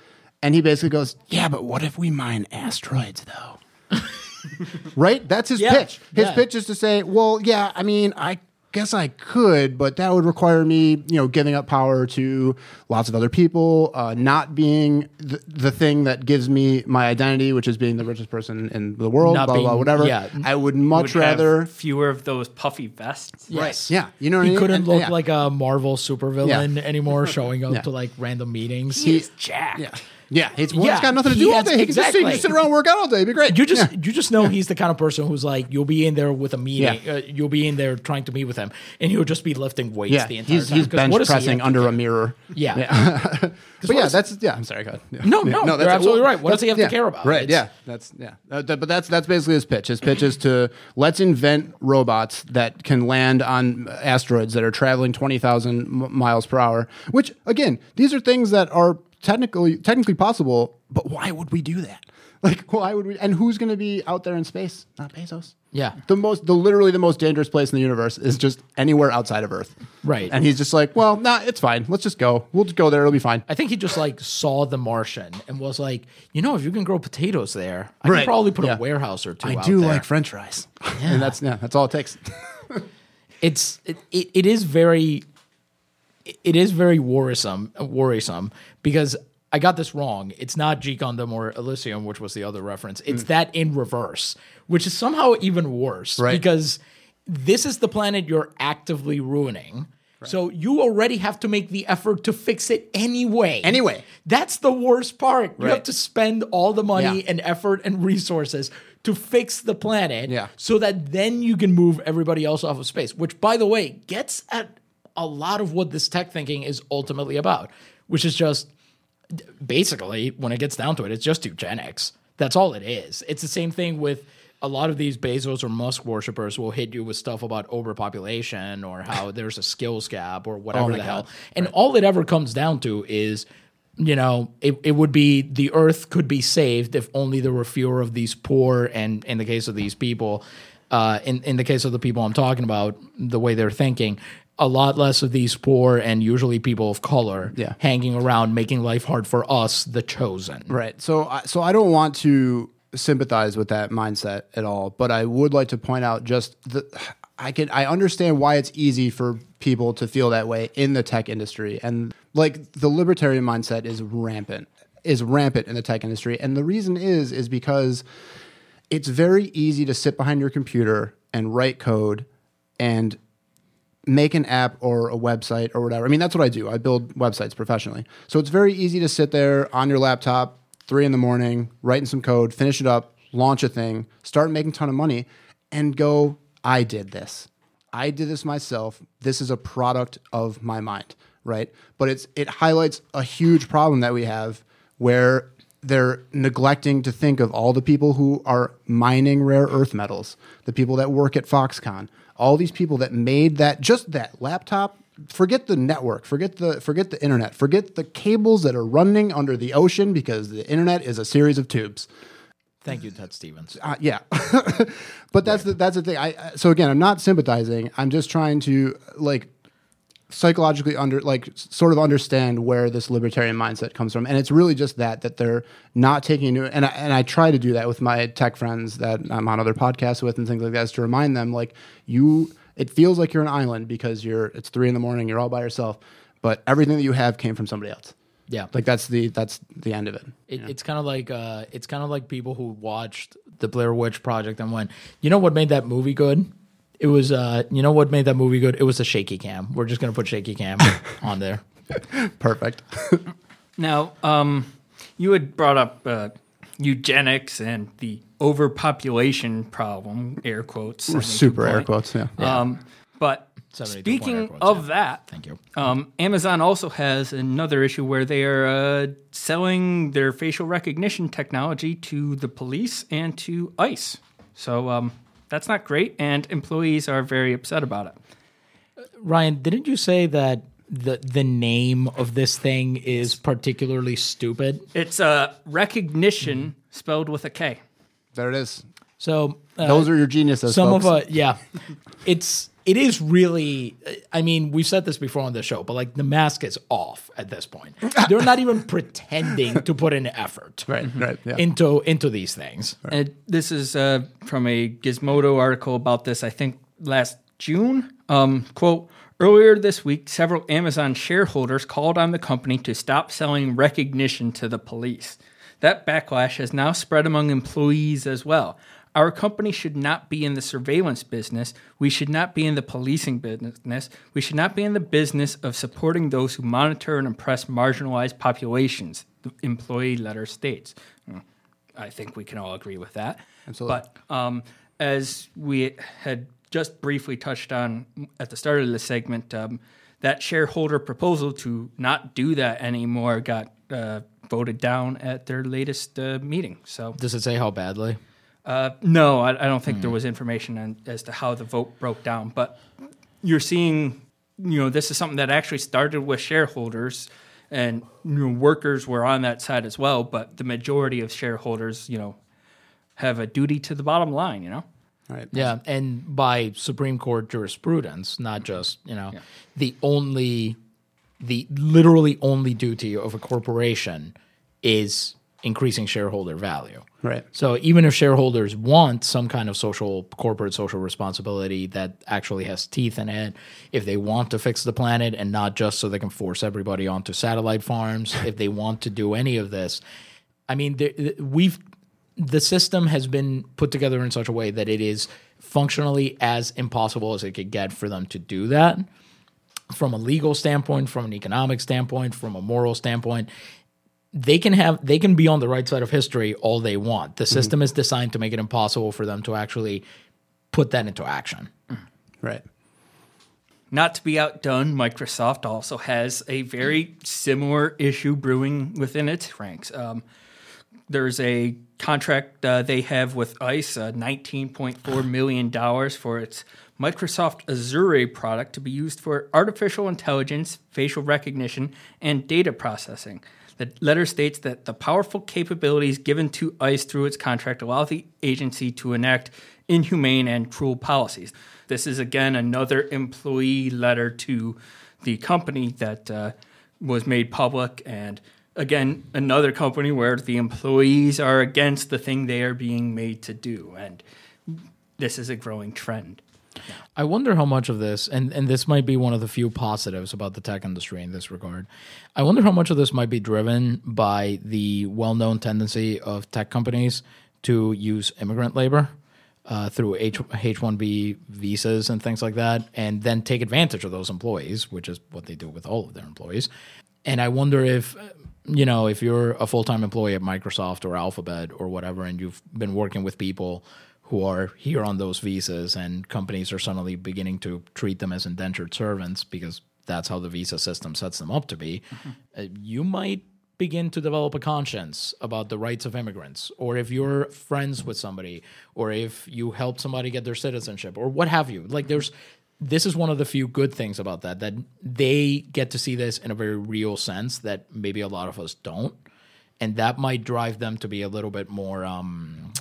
And he basically goes, "Yeah, but what if we mine asteroids, though?" [laughs] right? That's his Yeah, pitch. His yeah. pitch is to say, "Well, yeah, I mean, I guess I could, but that would require me, you know, giving up power to lots of other people, uh, not being the, the thing that gives me my identity, which is being the richest person in the world, Not blah blah, whatever. yeah. I would much Would have rather." fewer of those puffy vests. Yes. Yeah, you know what I he mean? couldn't And- look yeah. like a Marvel supervillain anymore, showing up [laughs] Yeah. to like random meetings. He's jacked. Yeah, yeah. He's, well, Yeah, he's got nothing to do all has- day. He can just, sit- exactly. just sit around and work out all day. It'd be great. You just Yeah. you just know he's the kind of person who's like you'll be in there with a meeting, Yeah. uh, you'll be in there trying to meet with him, and he'll just be lifting weights yeah, the entire he's time. he's bench he pressing have under a mirror. Yeah. yeah. [laughs] but yeah, that's yeah. I'm sorry. Go ahead. Yeah. No, Yeah. no, you're that's- absolutely right. What does he have to care about? Right. It's- yeah. That's yeah. Uh, th- but that's that's basically his pitch. His pitch is to let's invent robots that can land on asteroids that are traveling twenty thousand miles per hour. Which again, these are things that are technically technically possible. But why would we do that? [laughs] Like, why would we? And who's going to be out there in space? Not Bezos. Yeah. The most, the literally the most dangerous place in the universe is just anywhere outside of Earth. Right. And he's just like, well, nah, it's fine. Let's just go. We'll just go there. It'll be fine. I think he just like saw the Martian and was like, you know, if you can grow potatoes there, I Right. can probably put Yeah. a warehouse or two. I out do there. like French fries. [laughs] and that's yeah, that's all it takes. [laughs] it's it, it, it is very it is very worrisome worrisome because I got this wrong. It's not G Gundam or Elysium, which was the other reference. It's mm. that in reverse, which is somehow even worse Right. because this is the planet you're actively ruining. So you already have to make the effort to fix it anyway. Anyway. That's the worst part. You have to spend all the money Yeah. and effort and resources to fix the planet Yeah. so that then you can move everybody else off of space, which by the way gets at a lot of what this tech thinking is ultimately about, which is just basically when it gets down to it, it's just eugenics. That's all it is. It's the same thing with a lot of these Bezos or Musk worshippers will hit you with stuff about overpopulation or how [laughs] there's a skills gap or whatever Oh the hell. God. And all it ever comes down to is, you know, it, it would be the earth could be saved if only there were fewer of these poor and in the case of these people, uh, in, in the case of the people I'm talking about, the way they're thinking, a lot less of these poor and usually people of color Yeah. hanging around making life hard for us, the chosen. Right. So, I- so I don't want to sympathize with that mindset at all, but I would like to point out just the. I can I understand why it's easy for people to feel that way in the tech industry, and like the libertarian mindset is rampant, is rampant in the tech industry, and the reason is is because it's very easy to sit behind your computer and write code and make an app or a website or whatever. I mean, that's what I do. I build websites professionally. So it's very easy to sit there on your laptop, three in the morning, writing some code, finish it up, launch a thing, start making a ton of money, and go, I did this. I did this myself. This is a product of my mind, right? But it's it highlights a huge problem that we have where they're neglecting to think of all the people who are mining rare earth metals, the people that work at Foxconn, all these people that made that just that laptop. Forget the network, forget the forget the internet, forget the cables that are running under the ocean because the internet is a series of tubes. Thank you, Ted Stevens. Uh, yeah, [laughs] but that's the that's the thing. I- so again, I'm not sympathizing. I'm just trying to like psychologically under like sort of understand where this libertarian mindset comes from, and it's really just that that they're not taking into and I, and I try to do that with my tech friends that I'm on other podcasts with and things like that is to remind them like you. It feels like you're an island because you're it's three in the morning, you're all by yourself, but everything that you have came from somebody else. Yeah. Like that's the that's the end of it. It, It's kind of like uh, it's kind of like people who watched the Blair Witch Project and went, you know what made that movie good? It was, uh, you know what made that movie good? It was the shaky cam. We're just gonna put shaky cam [laughs] on there. Perfect. [laughs] Now, um, you had brought up uh, eugenics and the overpopulation problem, air quotes. I think Super air quotes. Yeah. Um, but 72 point air speaking quotes, of yeah. that, Thank you. um, Amazon also has another issue where they are uh, selling their facial recognition technology to the police and to ICE. So um, that's not great, and employees are very upset about it. Ryan, didn't you say that the the name of this thing is particularly stupid? It's uh, Rekognition spelled with a K. There it is. So uh, Those are your geniuses. some folks. of uh yeah it's it is really i mean we've said this before on the show but like the mask is off at this point [laughs] they're not even pretending to put in effort right, right, yeah. into into these things And this is uh, from a Gizmodo article about this, I think last June. Um, quote Earlier this week, several Amazon shareholders called on the company to stop selling Rekognition to the police. That backlash has now spread among employees as well. Our company should not be in the surveillance business. We should not be in the policing business. We should not be in the business of supporting those who monitor and oppress marginalized populations, the employee letter states. Hmm. I think we can all agree with that. Absolutely. But um, as we had just briefly touched on at the start of the segment, um, that shareholder proposal to not do that anymore got uh, voted down at their latest uh, meeting. So, does it say how badly uh, no, I, I don't think there was information on, as to how the vote broke down. But you're seeing, you know, this is something that actually started with shareholders, and you know, workers were on that side as well. But the majority of shareholders, you know, have a duty to the bottom line. You know. right. yeah and by supreme court jurisprudence not just you know the only the literally only duty of a corporation is increasing shareholder value Right. So even if shareholders want some kind of social corporate social responsibility that actually has teeth in it, if they want to fix the planet and not just so they can force everybody onto satellite farms, [laughs] if they want to do any of this, I mean, the- the- we've the system has been put together in such a way that it is functionally as impossible as it could get for them to do that. from a legal standpoint, from an economic standpoint, from a moral standpoint, they can have they can be on the right side of history all they want. The system is designed to make it impossible for them to actually put that into action. Right. Not to be outdone, Microsoft also has a very similar issue brewing within its ranks. Um, there's a contract uh, they have with ICE, uh, $19.4 million for its Microsoft Azure product to be used for artificial intelligence, facial recognition, and data processing. The letter states that the powerful capabilities given to ICE through its contract allow the agency to enact inhumane and cruel policies. This is again another employee letter to the company that uh, was made public, and again another company where the employees are against the thing they are being made to do, and this is a growing trend. I wonder how much of this, and, and this might be one of the few positives about the tech industry in this regard. I wonder how much of this might be driven by the well known tendency of tech companies to use immigrant labor uh, through H- H1B visas and things like that, and then take advantage of those employees, which is what they do with all of their employees. And I wonder if, you know, if you're a full time employee at Microsoft or Alphabet or whatever, and you've been working with people who are here on those visas, and companies are suddenly beginning to treat them as indentured servants because that's how the visa system sets them up to be, uh, you might begin to develop a conscience about the rights of immigrants, or if you're friends with somebody, or if you help somebody get their citizenship, or what have you. Like, there's this is one of the few good things about that that they get to see this in a very real sense that maybe a lot of us don't, and that might drive them to be a little bit more um,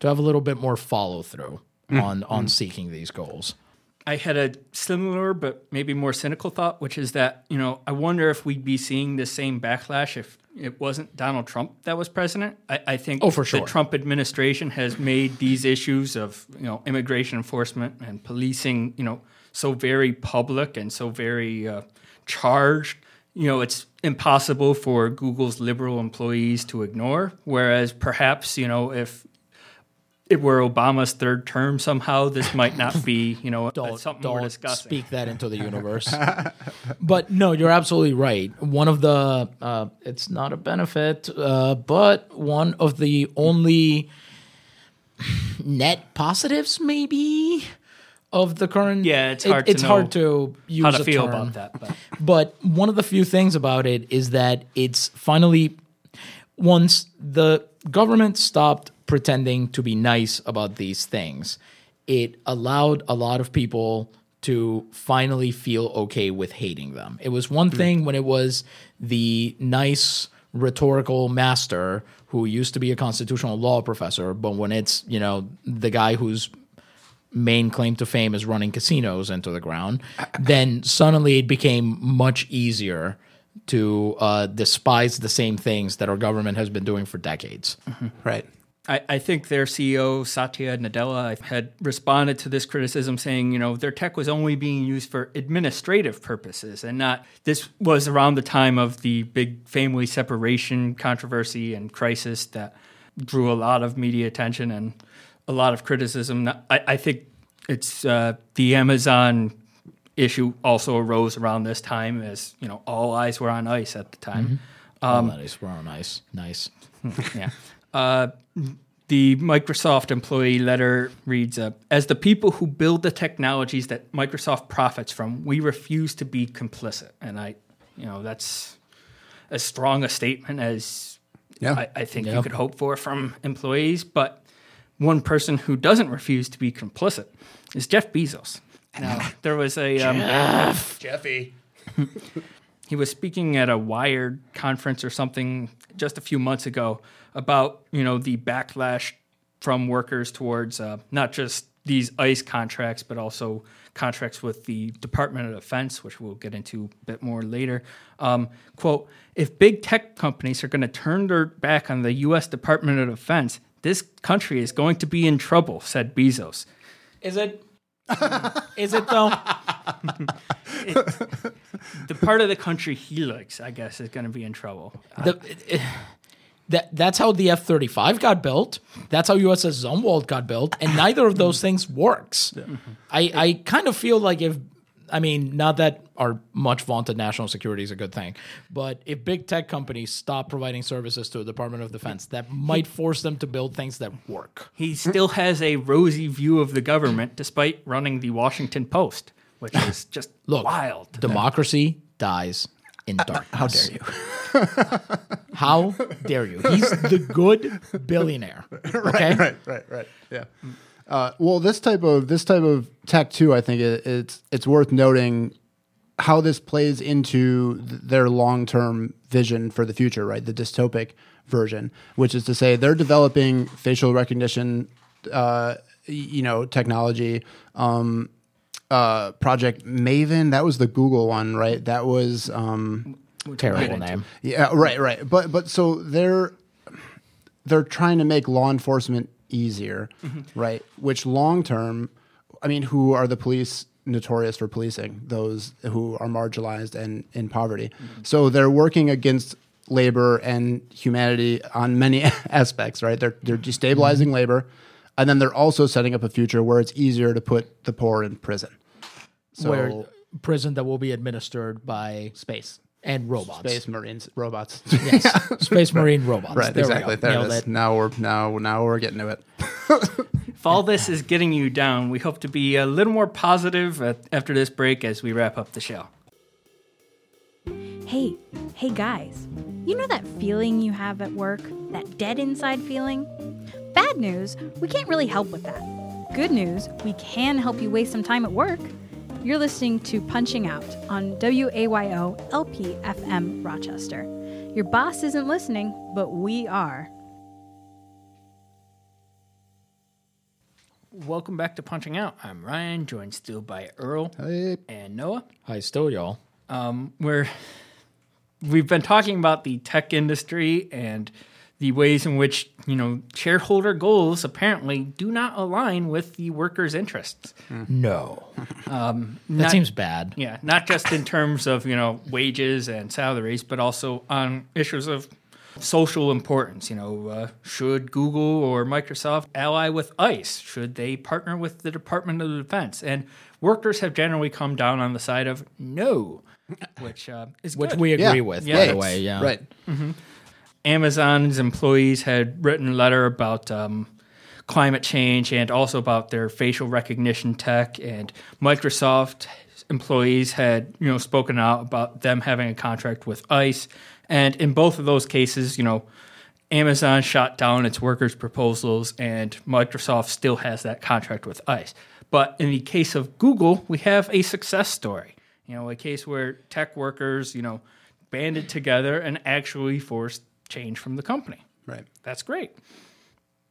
to have a little bit more follow through on on seeking these goals. I had a similar but maybe more cynical thought, which is that, you know, I wonder if we'd be seeing the same backlash if it wasn't Donald Trump that was president. I, I think Oh, for sure. the Trump administration has made these issues of, you know, immigration enforcement and policing, you know, so very public and so very uh, charged. You know, it's impossible for Google's liberal employees to ignore. Whereas perhaps, you know, if it were Obama's third term somehow, this might not be, [laughs] you know, don't, something we're don't discussing. speak that into the universe. [laughs] but no, you're absolutely right. One of the uh, it's not a benefit, uh, but one of the only net positives, maybe, of the current. Yeah, it's it- hard to it's hard to use How to a feel term. about that? But [laughs] But one of the few things about it is that it's finally once the government stopped pretending to be nice about these things, it allowed a lot of people to finally feel okay with hating them. It was one thing when it was the nice rhetorical master who used to be a constitutional law professor, but when it's, you know, the guy who's main claim to fame is running casinos into the ground, then suddenly it became much easier to uh, despise the same things that our government has been doing for decades. Right. I, I think their CEO Satya Nadella had responded to this criticism, saying, you know, their tech was only being used for administrative purposes, and not. This was around the time of the big family separation controversy and crisis that drew a lot of media attention and a lot of criticism. I, I think it's uh, the Amazon issue also arose around this time, as you know, all eyes were on ice at the time. Um, nice, we're on ice. Nice. [laughs] yeah. Uh, the Microsoft employee letter reads uh, As the people who build the technologies that Microsoft profits from, we refuse to be complicit. And I, you know, that's as strong a statement as Yeah. I, I think you could hope for from employees. But one person who doesn't refuse to be complicit is Jeff Bezos. Now, there was a. Um, Jeffy. [laughs] he was speaking at a Wired conference or something just a few months ago about you know the backlash from workers towards uh, not just these ICE contracts, but also contracts with the Department of Defense, which we'll get into a bit more later. Um, quote: If big tech companies are going to turn their back on the U.S. Department of Defense, this country is going to be in trouble," said Bezos. Is it? [laughs] Is it though? [laughs] The part of the country he likes, I guess, is going to be in trouble. The, it- that that's how the F thirty five got built. That's how USS Zumwalt got built, and neither of those things works. Mm-hmm. I I kind of feel like if I mean, not that our much vaunted national security is a good thing, but if big tech companies stop providing services to the Department of Defense, that might force them to build things that work. He still has a rosy view of the government despite running the Washington Post, which is [laughs] just Look, wild. Democracy dies in darkness. How dare you? [laughs] How dare you? He's the good billionaire. [laughs] Okay. right, right, right. Yeah. Uh, well, this type of this type of tech too, I think it, it's it's worth noting how this plays into th- their long term vision for the future, right? The dystopic version, which is to say, they're developing facial recognition, uh, you know, technology. Um, uh, Project Maven, that was the Google one, right? That was. Um, Terrible name. yeah, right, right. But but so they're they're trying to make law enforcement easier, right? Which long term, I mean, who are the police notorious for policing? Those who are marginalized and in poverty. So they're working against labor and humanity on many [laughs] aspects, right? They're they're destabilizing labor, and then they're also setting up a future where it's easier to put the poor in prison. So Where prison that will be administered by space. and robots. Space marines, robots. [laughs] Yes. [laughs] Space Marine robots. Right, There we exactly. go. There Nailed it is. Now we're now now we're getting to it. [laughs] If all this is getting you down, we hope to be a little more positive at, after this break as we wrap up the show. Hey, hey guys, you know that feeling you have at work? That dead inside feeling? Bad news, we can't really help with that. Good news, we can help you waste some time at work. You're listening to Punching Out on WAYO LPFM Rochester. Your boss isn't listening, but we are. Welcome back to Punching Out. I'm Ryan, joined still by Earl and Noah. Hi, still y'all. Um, we're we've been talking about the tech industry and the ways in which you know shareholder goals apparently do not align with the workers' interests. No. [laughs] that not- seems bad. Yeah, not just in terms of you know wages and salaries, but also on issues of social importance. You know, uh, should Google or Microsoft ally with ICE? Should they partner with the Department of Defense? And workers have generally come down on the side of no, which uh, is Which good. we agree Yeah. with, Yeah. by the way. Yeah. Right. Amazon's employees had written a letter about um, climate change and also about their facial recognition tech, and Microsoft employees had you know spoken out about them having a contract with ICE, and in both of those cases, you know. Amazon shot down its workers' proposals, and Microsoft still has that contract with ICE. But in the case of Google, we have a success story. You know, a case where tech workers, you know, banded together and actually forced change from the company. Right. That's great.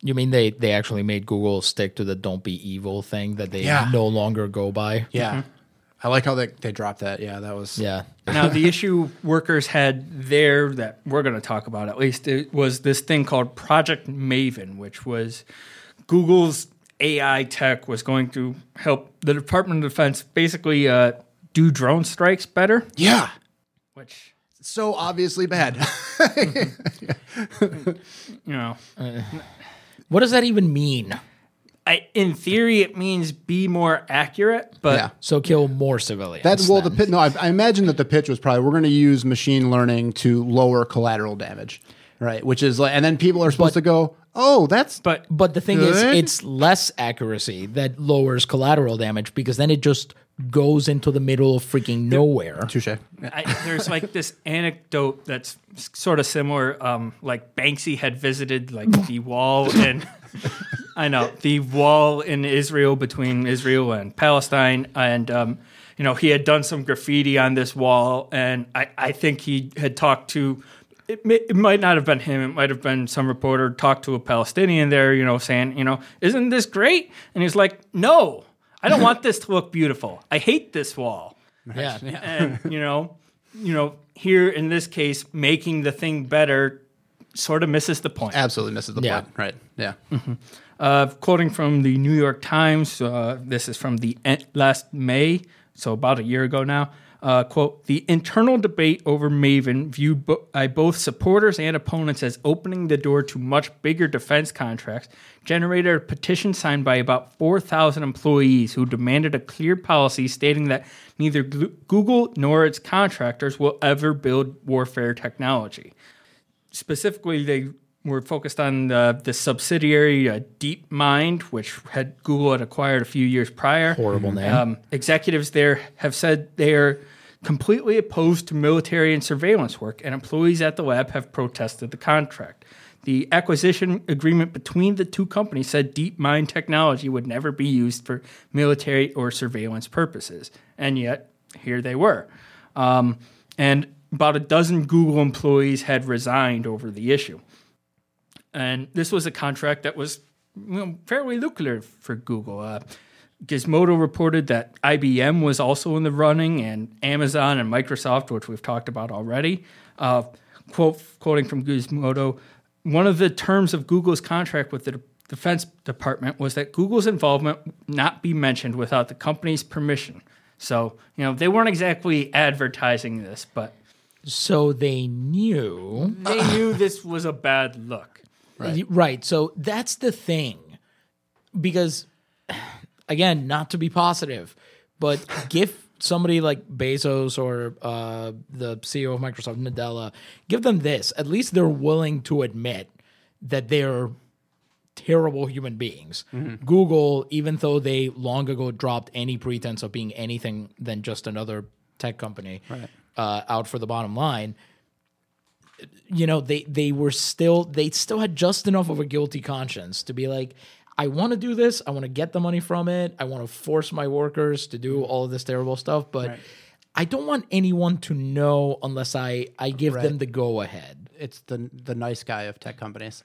You mean they, they actually made Google stick to the don't be evil thing that they Yeah. no longer go by? Yeah. I like how they, they dropped that. Yeah, that was Yeah. Now, the issue workers had there that we're going to talk about at least it was this thing called Project Maven, which was Google's AI tech was going to help the Department of Defense basically uh, do drone strikes better. Yeah. Which So obviously bad. [laughs] you know, [laughs] What does that even mean? I, in theory, it means be more accurate, but yeah. So kill more civilians. That's well the then. pit no, I, I imagine that the pitch was probably we're gonna use machine learning to lower collateral damage. Right. Which is like and then people are supposed to go, Oh, that's but But the thing is, it's less accuracy that lowers collateral damage because then it just goes into the middle of freaking nowhere. touche. I, there's like this anecdote that's sort of similar. Um, like Banksy had visited like the wall in, [laughs] I know the wall in Israel between Israel and Palestine, and um, you know he had done some graffiti on this wall, and I, I think he had talked to. It, may, it might not have been him. It might have been some reporter talked to a Palestinian there, you know, saying, you know, isn't this great? And he's like, no, I don't want this to look beautiful. I hate this wall Yeah. and you know, you know, here in this case, making the thing better sort of misses the point. Absolutely misses the Yeah. point. Right. Yeah. Uh, quoting from the New York Times, uh, this is from the en- last May so about a year ago now. Uh, quote, the internal debate over Maven, viewed by both supporters and opponents as opening the door to much bigger defense contracts, generated a petition signed by about 4,000 employees who demanded a clear policy stating that neither Google nor its contractors will ever build warfare technology. Specifically, they were focused on the, the subsidiary uh, DeepMind, which had Google had acquired a few years prior. Horrible name. Um, executives there have said they are completely opposed to military and surveillance work, and employees at the lab have protested the contract. The acquisition agreement between the two companies said DeepMind technology would never be used for military or surveillance purposes, and yet here they were. Um, and about a dozen Google employees had resigned over the issue. And this was a contract that was you know, fairly lucrative for Google. Uh, Gizmodo reported that IBM was also in the running, and Amazon and Microsoft, which we've talked about already. Uh, quote, quoting from Gizmodo, one of the terms of Google's contract with the Defense Department was that Google's involvement not be mentioned without the company's permission. So, you know, they weren't exactly advertising this, but So they knew. they knew this was a bad look. Right. right. So that's the thing. Because, again, not to be positive, but give somebody like Bezos or uh, the CEO of Microsoft, Nadella, give them this. At least they're willing to admit that they're terrible human beings. Google, even though they long ago dropped any pretense of being anything than just another tech company uh, out for the bottom line, you know they they were still they still had just enough of a guilty conscience to be like i want to do this i want to get the money from it i want to force my workers to do all of this terrible stuff but i don't want anyone to know unless i i give them the go ahead. It's the the nice guy of tech companies.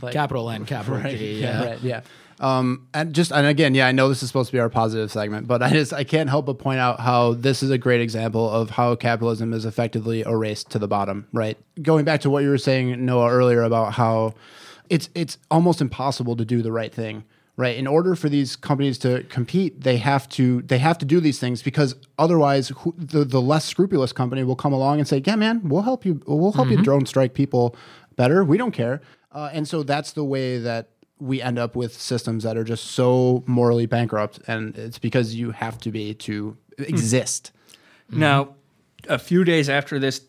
Like- capital n capital [laughs] g yeah, right, yeah. Um, and just and again, yeah, I know this is supposed to be our positive segment, but I just I can't help but point out how this is a great example of how capitalism is effectively erased to the bottom. Right, going back to what you were saying, Noah, earlier about how it's it's almost impossible to do the right thing. Right, in order for these companies to compete, they have to they have to do these things because otherwise, who, the the less scrupulous company will come along and say, "Yeah, man, we'll help you. We'll help you drone strike people better. We don't care." Uh, and so that's the way that we end up with systems that are just so morally bankrupt, and it's because you have to be to exist. Now, a few days after this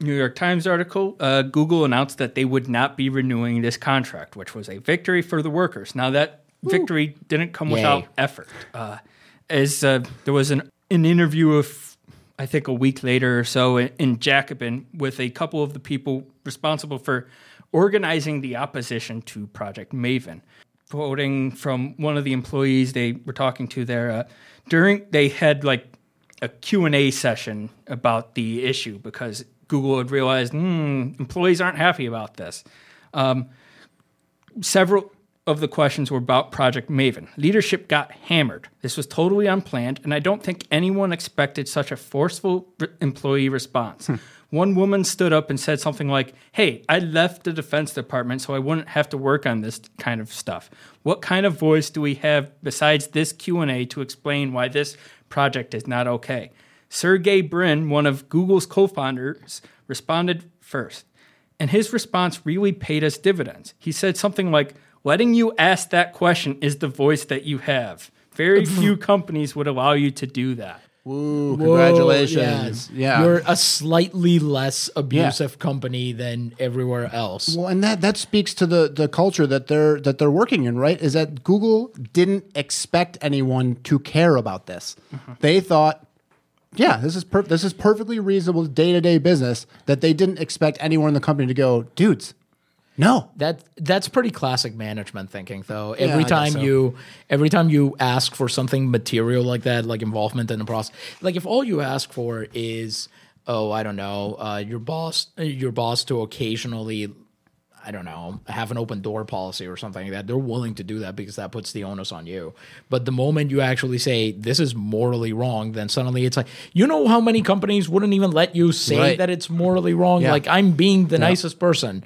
New York Times article, uh, Google announced that they would not be renewing this contract, which was a victory for the workers. Now, that victory didn't come without effort. Uh, as uh, there was an, an interview of, I think, a week later or so in, in Jacobin with a couple of the people responsible for organizing the opposition to Project Maven. Quoting from one of the employees they were talking to there uh, during they had like a q&a session about the issue because google had realized hmm, employees aren't happy about this. Um, several of the questions were about project maven. Leadership got hammered. This was totally unplanned and i don't think anyone expected such a forceful re- employee response one woman stood up and said something like hey i left the defense department so i wouldn't have to work on this kind of stuff what kind of voice do we have besides this q&a to explain why this project is not okay sergey brin one of google's co-founders responded first and his response really paid us dividends. He said something like, Letting you ask that question is the voice that you have. Very [laughs] few companies would allow you to do that. Whoa, congratulations! yes. Yeah, You're a slightly less abusive company than everywhere else. Well, and that that speaks to the the culture that they're that they're working in, right? Is that Google didn't expect anyone to care about this. Mm-hmm. They thought, yeah, this is per- this is perfectly reasonable day to day business. That they didn't expect anyone in the company to go, dudes, no. That that's pretty classic management thinking, though. Every time so. you every time you ask for something material like that, like involvement in the process, like if all you ask for is, oh, I don't know, uh, your boss, your boss to occasionally, I don't know, have an open door policy or something like that, they're willing to do that because that puts the onus on you. But the moment you actually say this is morally wrong, then suddenly it's like, you know, how many companies wouldn't even let you say Right. that it's morally wrong? Yeah. Like I'm being the nicest person.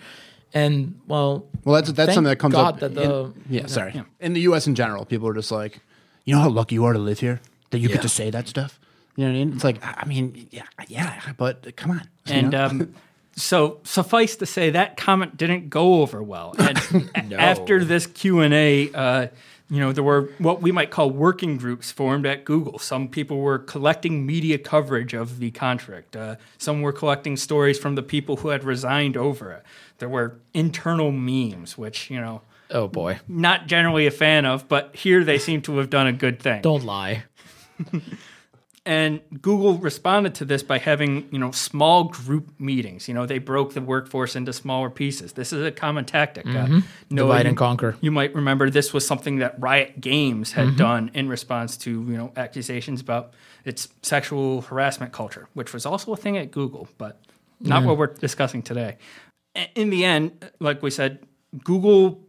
And well, Well, that's that's something that comes God up. that the- in, yeah, sorry. In the U.S. in general, people are just like, you know how lucky you are to live here that you get to say that stuff. You know what I mean? It's like, I I mean, yeah, yeah, but come on. you And know? um, [laughs] so suffice to say that comment didn't go over well. And [laughs] a- after this Q and A, uh, you know, there were what we might call working groups formed at Google. Some people were collecting media coverage of the contract. Uh, some were collecting stories from the people who had resigned over it. There were internal memes, which you know, Oh boy. not generally a fan of, but here they seem to have done a good thing. Don't lie. [laughs] And Google responded to this by having, you know, small group meetings. You know, they broke the workforce into smaller pieces. This is a common tactic. Uh, Mm-hmm. Divide you- and conquer. You might remember this was something that Riot Games had done in response to, you know, accusations about its sexual harassment culture, which was also a thing at Google, but not what we're discussing today. In the end, like we said, Google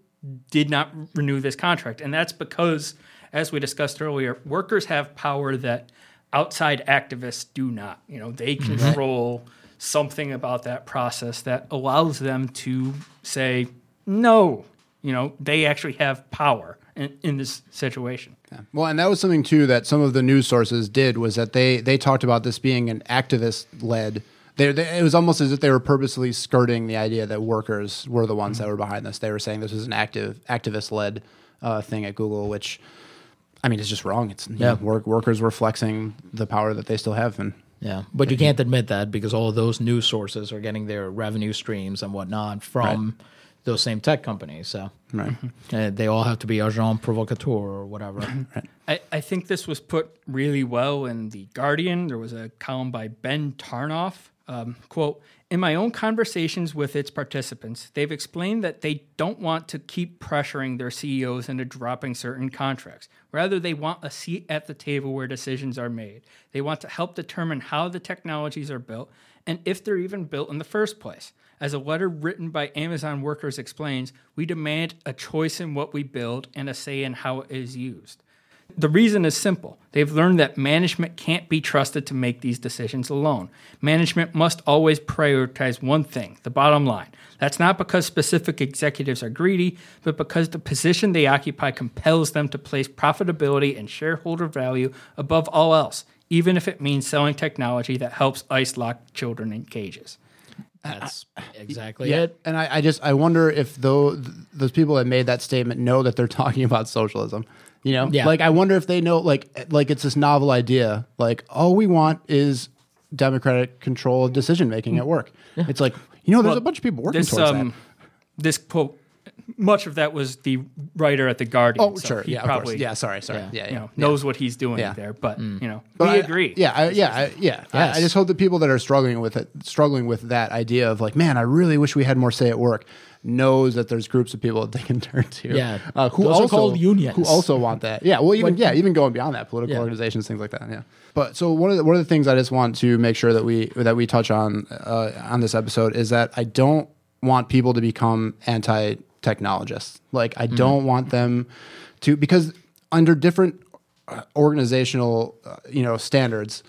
did not renew this contract. And that's because, as we discussed earlier, workers have power that outside activists do not. You know, they control something about that process that allows them to say, no, you know, they actually have power in, in this situation. Well, and that was something too that some of the news sources did was that they they talked about this being an activist led. They, they, it was almost as if they were purposely skirting the idea that workers were the ones that were behind this. They were saying this was an active activist led uh, thing at Google, which I mean it's just wrong. It's Yeah. know, work, workers were flexing the power that they still have, and Yeah, but you can't admit that because all of those news sources are getting their revenue streams and whatnot from those same tech companies. So right. uh, they all have to be agent provocateur or whatever. right. I, I think this was put really well in The Guardian. There was a column by Ben Tarnoff. Um, quote, in my own conversations with its participants, they've explained that they don't want to keep pressuring their CEOs into dropping certain contracts. Rather, they want a seat at the table where decisions are made. They want to help determine how the technologies are built and if they're even built in the first place. As a letter written by Amazon workers explains, we demand a choice in what we build and a say in how it is used. The reason is simple. They've learned that management can't be trusted to make these decisions alone. Management must always prioritize one thing the bottom line. That's not because specific executives are greedy, but because the position they occupy compels them to place profitability and shareholder value above all else, even if it means selling technology that helps ice lock children in cages. That's exactly Yeah, it. and I, I just I wonder if those those people that made that statement know that they're [laughs] talking about socialism. You know, Yeah. like I wonder if they know like like it's this novel idea. Like all we want is democratic control of decision making at work. It's like you know, there's Well, a bunch of people working This towards um, that. this quote, much of that was the writer at the Guardian. Oh, so sure, yeah, of probably course. yeah. Sorry, sorry, Yeah. yeah, yeah. you know knows what he's doing there. But you know, But we I- agree. Yeah, I, yeah, I, yeah. I, I just hope that people that are struggling with it, struggling with that idea of like, man, I really wish we had more say at work, knows that there's groups of people that [laughs] they can turn to. Yeah. uh, who Those also called unions. who also want that. Yeah, well, even Like- yeah, even going beyond that, political organizations, things like that. Yeah. But so one of the, one of the things I just want to make sure that we that we touch on uh, on this episode is that I don't want people to become anti technologists. Like I don't want them to because under different uh, organizational uh, you know standards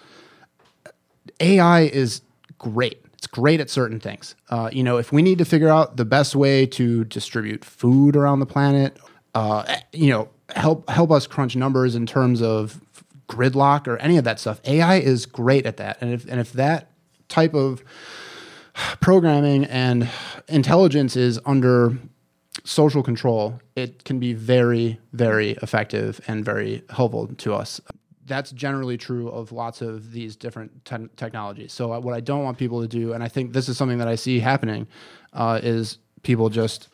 AI is great. It's great at certain things. Uh, you know, if we need to figure out the best way to distribute food around the planet, uh, you know, help help us crunch numbers in terms of gridlock or any of that stuff. AI is great at that. And if and if that type of programming and intelligence is under social control, it can be very, very effective and very helpful to us. That's generally true of lots of these different te- technologies. So, uh, what I don't want people to do, and I think this is something that I see happening, uh, is people just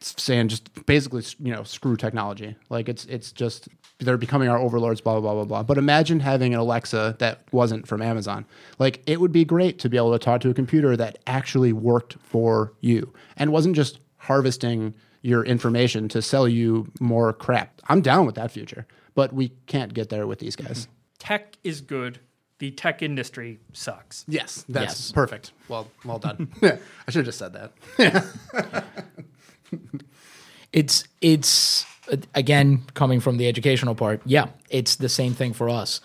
saying just basically you know screw technology like it's it's just they're becoming our overlords blah blah blah blah blah but imagine having an alexa that wasn't from amazon like it would be great to be able to talk to a computer that actually worked for you and wasn't just harvesting your information to sell you more crap. I'm down with that future but we can't get there with these guys. Tech is good. The tech industry sucks. yes that's Yes. perfect. Well well done. [laughs] I should have just said that. [laughs] It's it's uh, again coming from the educational part yeah it's the same thing for us.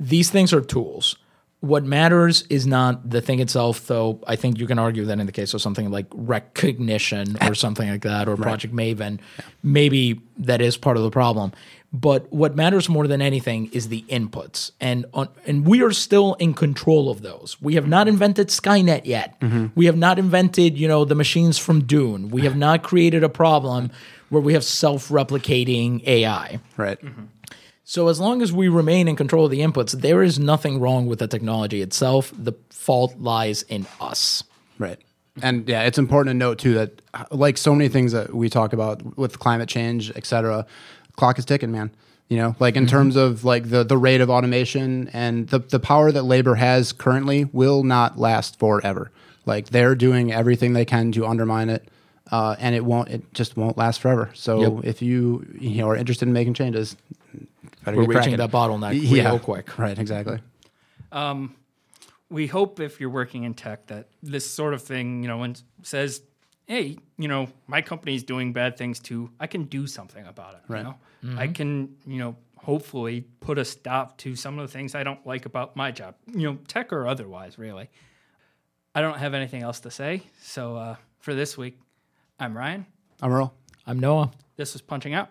These things are tools what matters is not the thing itself though i think you can argue that in the case of something like Rekognition or something like that or project maven maybe that is part of the problem But what matters more than anything is the inputs, and on, and we are still in control of those. We have not invented Skynet yet. Mm-hmm. We have not invented, you know, the machines from Dune. We have [laughs] not created a problem where we have self-replicating AI. Right. Mm-hmm. So as long as we remain in control of the inputs, there is nothing wrong with the technology itself. The fault lies in us. Right. And yeah, it's important to note too that uh, like so many things that we talk about with climate change, et cetera, clock is ticking, man. You know, like in terms of like the the rate of automation and the the power that labor has currently will not last forever. Like they're doing everything they can to undermine it, uh, and it won't. It just won't last forever. So Yep. if you you know are interested in making changes, better We're get reaching cracking. that bottleneck Yeah. real quick. Right. Exactly. we hope if you're working in tech that this sort of thing, you know, when says, "Hey, you know, my company's doing bad things too. I can do something about it." Right. You know, I can, you know, hopefully put a stop to some of the things I don't like about my job. You know, tech or otherwise, really. I don't have anything else to say. So uh, for this week, I'm Ryan. I'm Earl. I'm Noah. This was punching out.